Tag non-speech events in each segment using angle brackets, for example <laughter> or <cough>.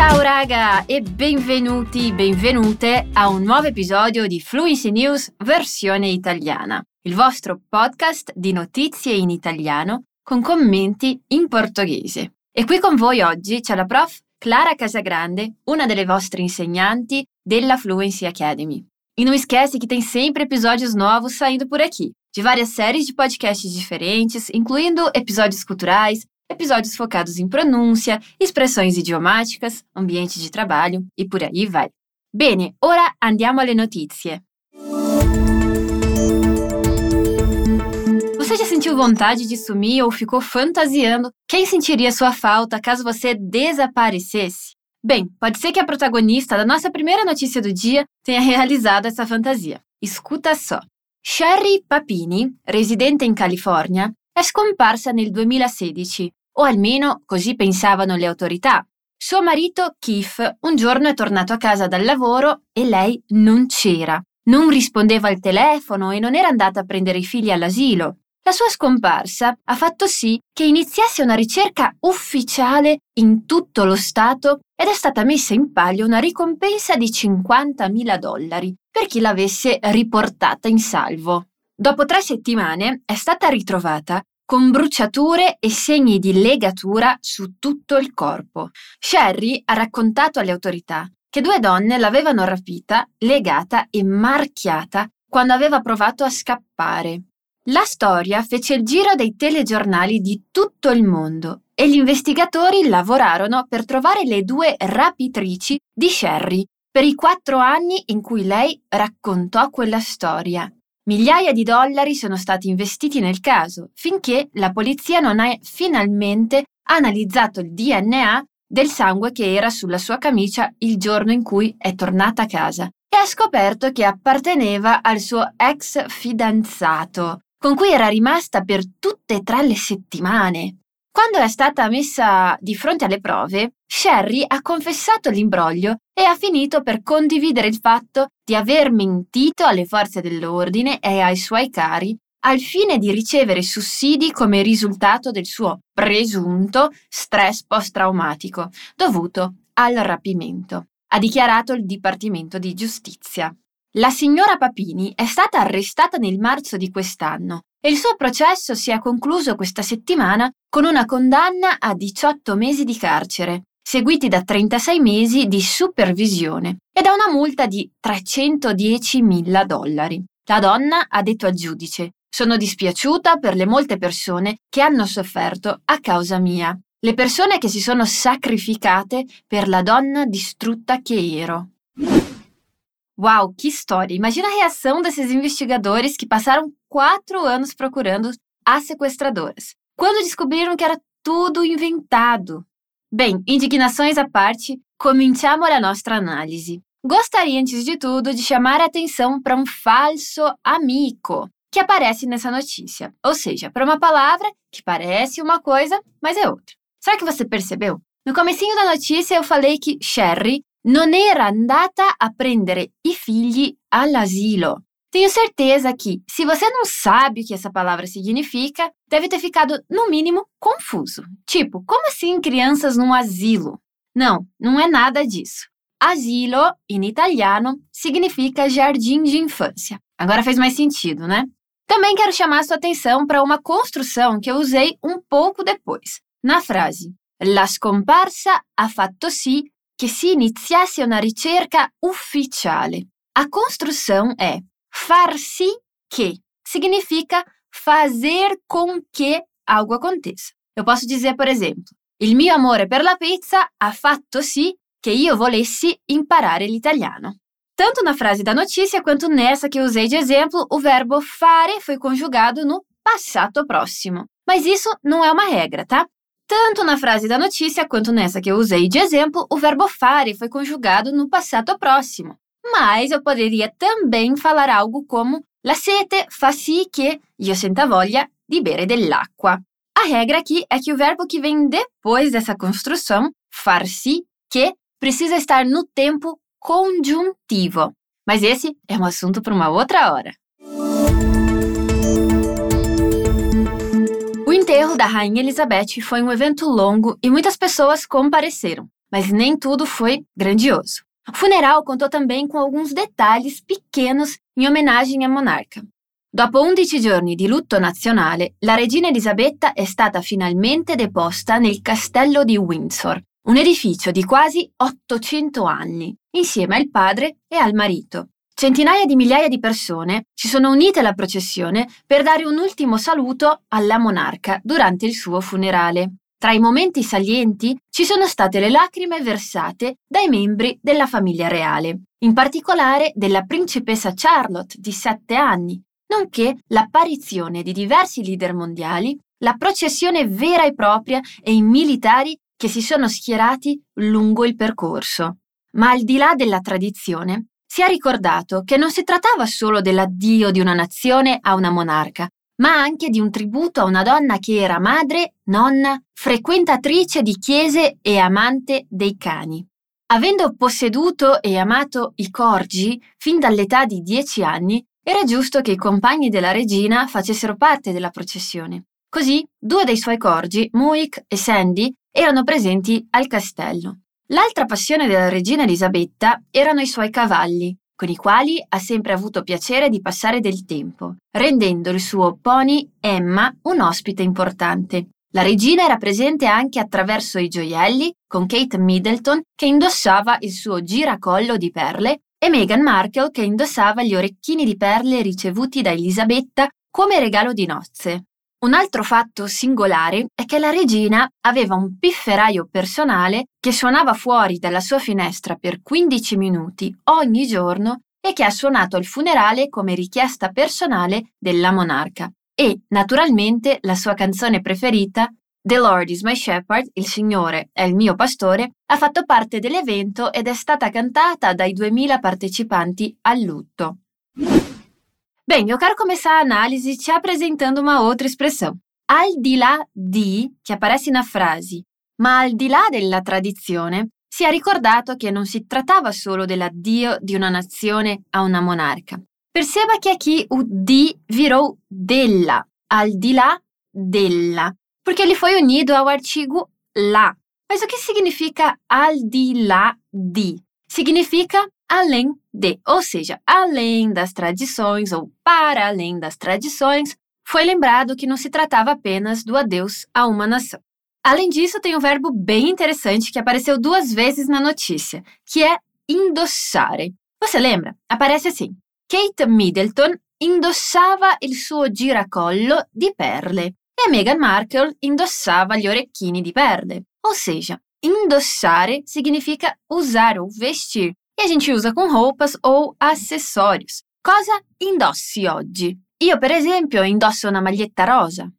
Ciao raga e benvenuti, benvenute a un nuovo episodio di Fluency News versione italiana, il vostro podcast di notizie in italiano con commenti in portoghese. E qui con voi oggi c'è la prof Clara Casagrande, uma delle vostre insegnanti della Fluency Academy. E não esquece que tem sempre episódios novos saindo por aqui, de várias séries de podcasts diferentes, incluindo episódios culturais, episódios focados em pronúncia, expressões idiomáticas, ambiente de trabalho e por aí vai. Bene, ora andiamo alle notizie. Você já sentiu vontade de sumir ou ficou fantasiando quem sentiria sua falta caso você desaparecesse? Bem, pode ser que a protagonista da nossa primeira notícia do dia tenha realizado essa fantasia. Escuta só. Sherry Papini, residente in California, è scomparsa nel 2016, o almeno così pensavano le autorità. Suo marito, Keith, un giorno è tornato a casa dal lavoro e lei non c'era. Non rispondeva al telefono e non era andata a prendere i figli all'asilo. La sua scomparsa ha fatto sì che iniziasse una ricerca ufficiale in tutto lo Stato ed è stata messa in palio una ricompensa di 50.000 dollari per chi l'avesse riportata in salvo. Dopo tre settimane è stata ritrovata con bruciature e segni di legatura su tutto il corpo. Sherry ha raccontato alle autorità che due donne l'avevano rapita, legata e marchiata quando aveva provato a scappare. La storia fece il giro dei telegiornali di tutto il mondo e gli investigatori lavorarono per trovare le due rapitrici di Sherry per i quattro anni in cui lei raccontò quella storia. Migliaia di dollari sono stati investiti nel caso finché la polizia non ha finalmente analizzato il DNA del sangue che era sulla sua camicia il giorno in cui è tornata a casa e ha scoperto che apparteneva al suo ex fidanzato, con cui era rimasta per tutte e tre le settimane. Quando è stata messa di fronte alle prove, Sherry ha confessato l'imbroglio e ha finito per condividere il fatto di aver mentito alle forze dell'ordine e ai suoi cari al fine di ricevere sussidi come risultato del suo presunto stress post-traumatico dovuto al rapimento, ha dichiarato il Dipartimento di Giustizia. La signora Papini è stata arrestata nel marzo di quest'anno e il suo processo si è concluso questa settimana con una condanna a 18 mesi di carcere, seguiti da 36 mesi di supervisione e da una multa di 310.000 dollari. La donna ha detto al giudice sono dispiaciuta per le molte persone che hanno sofferto a causa mia, le persone che si sono sacrificate per la donna distrutta che ero. Uau, que história! Imagina a reação desses investigadores que passaram quatro anos procurando as sequestradoras, quando descobriram que era tudo inventado. Bem, indignações à parte, cominciamo la nostra analisi. Gostaria, antes de tudo, de chamar a atenção para um falso amigo que aparece nessa notícia, ou seja, para uma palavra que parece uma coisa, mas é outra. Será que você percebeu? No comecinho da notícia eu falei que Sherry non era andata a prendere i figli all'asilo. Tenho certeza que, se você não sabe o que essa palavra significa, deve ter ficado, no mínimo, confuso. Tipo, como assim crianças num asilo? Não, não é nada disso. Asilo, em italiano, significa jardim de infância. Agora fez mais sentido, né? Também quero chamar sua atenção para uma construção que eu usei um pouco depois, na frase La scomparsa ha fatto sì che si iniziasse una ricerca ufficiale. A construção é far sì che, significa fazer com que algo aconteça. Eu posso dizer, por exemplo, il mio amore per la pizza ha fatto sì che io volessi imparare l'italiano. Tanto na frase da notícia quanto nessa que eu usei de exemplo, o verbo fare foi conjugado no passato próximo. Mas isso não é uma regra, tá? Tanto na frase da notícia quanto nessa que eu usei de exemplo, o verbo fare foi conjugado no passato próximo. Mas eu poderia também falar algo como La sete fa sì che io senta voglia di bere dell'acqua. A regra aqui é que o verbo que vem depois dessa construção, far sì che, precisa estar no tempo conjuntivo. Mas esse é um assunto para uma outra hora. O enterro da Rainha Elizabeth foi um evento longo e muitas pessoas compareceram. mas nem tudo foi grandioso. O funeral contou também com alguns detalhes pequenos in homenagem à monarca. Dopo 11 giorni di lutto nazionale, la regina Elisabetta è stata finalmente deposta nel castello di Windsor, un edificio di quasi 800 anni, insieme al padre e al marito. Centinaia di migliaia di persone si sono unite alla processione per dare un ultimo saluto alla monarca durante il suo funerale. Tra i momenti salienti ci sono state le lacrime versate dai membri della famiglia reale, in particolare della principessa Charlotte di 7 anni, nonché l'apparizione di diversi leader mondiali, la processione vera e propria e i militari che si sono schierati lungo il percorso. Ma al di là della tradizione, si è ricordato che non si trattava solo dell'addio di una nazione a una monarca, ma anche di un tributo a una donna che era madre, nonna, frequentatrice di chiese e amante dei cani. Avendo posseduto e amato i corgi fin dall'età di dieci anni, era giusto che i compagni della regina facessero parte della processione. Così due dei suoi corgi, Muik e Sandy, erano presenti al castello. L'altra passione della regina Elisabetta erano i suoi cavalli, con i quali ha sempre avuto piacere di passare del tempo, rendendo il suo pony Emma un ospite importante. La regina era presente anche attraverso i gioielli, con Kate Middleton che indossava il suo giracollo di perle e Meghan Markle che indossava gli orecchini di perle ricevuti da Elisabetta come regalo di nozze. Un altro fatto singolare è che la regina aveva un pifferaio personale che suonava fuori dalla sua finestra per 15 minuti ogni giorno e che ha suonato al funerale come richiesta personale della monarca. E, naturalmente, la sua canzone preferita, The Lord is my shepherd, il Signore è il mio pastore, ha fatto parte dell'evento ed è stata cantata dai 2000 partecipanti al lutto. Bem, eu quero começar a análise te apresentando uma outra expressão. Al di là di, que aparece na frase, ma al di là della tradizione, si è ricordato che non si trattava solo dell'addio di una nazione a una monarca. Perceba que aqui o di virou della, al di là della, porque ele foi unido ao artigo lá. Mas o que significa al di lá di? Significa além de, ou seja, além das tradições ou para além das tradições, foi lembrado que não se tratava apenas do adeus a uma nação. Além disso, tem um verbo bem interessante que apareceu duas vezes na notícia, que é indossare. Você lembra? Aparece assim: Kate Middleton indossava il suo giracollo di perle e Meghan Markle indossava gli orecchini di perle. Ou seja, indossare significa usar ou vestir, e a gente usa com roupas ou acessórios. Cosa indossi oggi? Io, per esempio, indosso una maglietta rosa.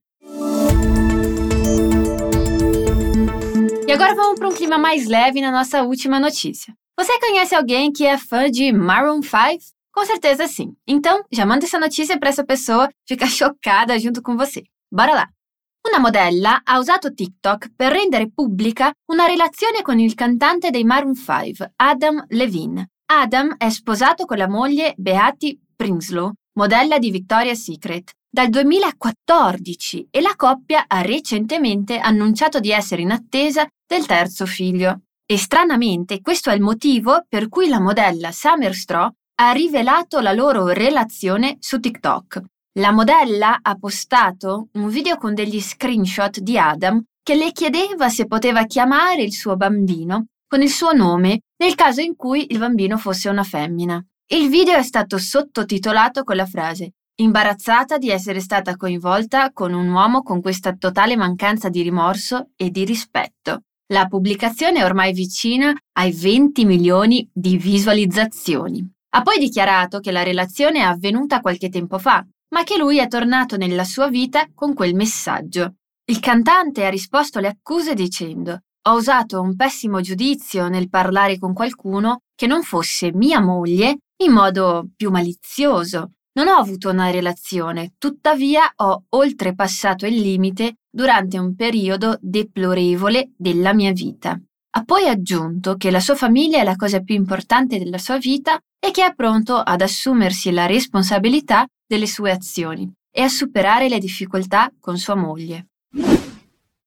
E agora vamos para um clima mais leve na nossa última notícia. Você conhece alguém que é fã de Maroon 5? Com certeza sim. Então, já manda essa notícia para essa pessoa ficar <laughs> chocada junto com você. Bora lá! Una modella ha usato TikTok per rendere pubblica una relazione con il cantante dei Maroon 5, Adam Levine. Adam è sposato con la moglie Beatty Prinslow, modella di Victoria's Secret, dal 2014 e la coppia ha recentemente annunciato di essere in attesa del terzo figlio. E stranamente questo è il motivo per cui la modella Summer Straw ha rivelato la loro relazione su TikTok, la modella ha postato un video con degli screenshot di Adam che le chiedeva se poteva chiamare il suo bambino con il suo nome nel caso in cui il bambino fosse una femmina. Il video è stato sottotitolato con la frase imbarazzata di essere stata coinvolta con un uomo con questa totale mancanza di rimorso e di rispetto. La pubblicazione è ormai vicina ai 20 milioni di visualizzazioni. Ha poi dichiarato che la relazione è avvenuta qualche tempo fa ma che lui è tornato nella sua vita con quel messaggio. Il cantante ha risposto alle accuse dicendo ho usato un pessimo giudizio nel parlare con qualcuno che non fosse mia moglie in modo più malizioso. Non ho avuto una relazione, tuttavia ho oltrepassato il limite durante un periodo deplorevole della mia vita. Ha poi aggiunto che la sua famiglia è la cosa più importante della sua vita e che è pronto ad assumersi la responsabilità delle sue azioni e a superare le difficoltà con sua moglie.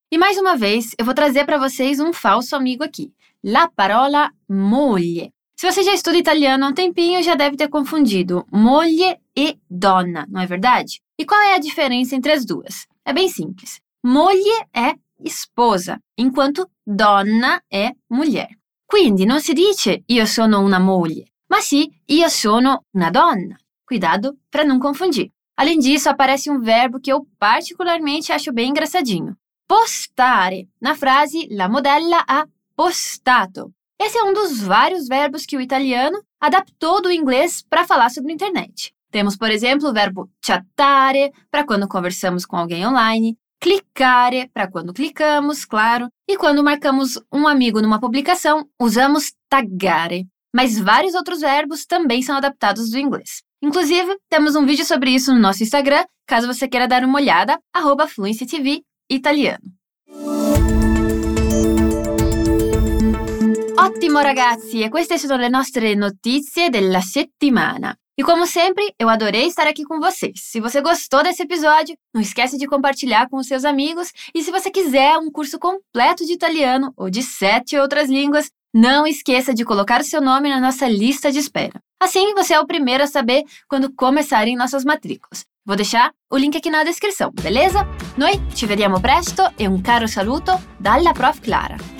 E mais uma vez, eu vou trazer para vocês um falso amigo aqui. La parola moglie. Se você já estuda italiano há um tempinho, já deve ter confundido moglie e donna, não é verdade? E qual é a diferença entre as duas? É bem simples. Moglie é esposa, enquanto donna è mulher. Quindi non si dice io sono una moglie, ma sì io sono una donna. Cuidado para não confundir. Além disso, aparece um verbo que eu particularmente acho bem engraçadinho. Postare. Na frase, la modella ha postato. Esse é um dos vários verbos que o italiano adaptou do inglês para falar sobre a internet. Temos, por exemplo, o verbo chattare para quando conversamos com alguém online, Clicare, para quando clicamos, claro. E quando marcamos um amigo numa publicação, usamos taggare. Mas vários outros verbos também são adaptados do inglês. Inclusive, temos um vídeo sobre isso no nosso Instagram, caso você queira dar uma olhada, arroba TV italiano. Ottimo ragazzi, e queste sono le nostre notizie della settimana. E como sempre, eu adorei estar aqui com vocês. Se você gostou desse episódio, não esquece de compartilhar com os seus amigos. E se você quiser um curso completo de italiano ou de sete outras línguas, não esqueça de colocar o seu nome na nossa lista de espera. Assim, você é o primeiro a saber quando começarem nossas matrículas. Vou deixar o link aqui na descrição, beleza? Noi ci vediamo presto e un caro saluto dalla Prof Clara.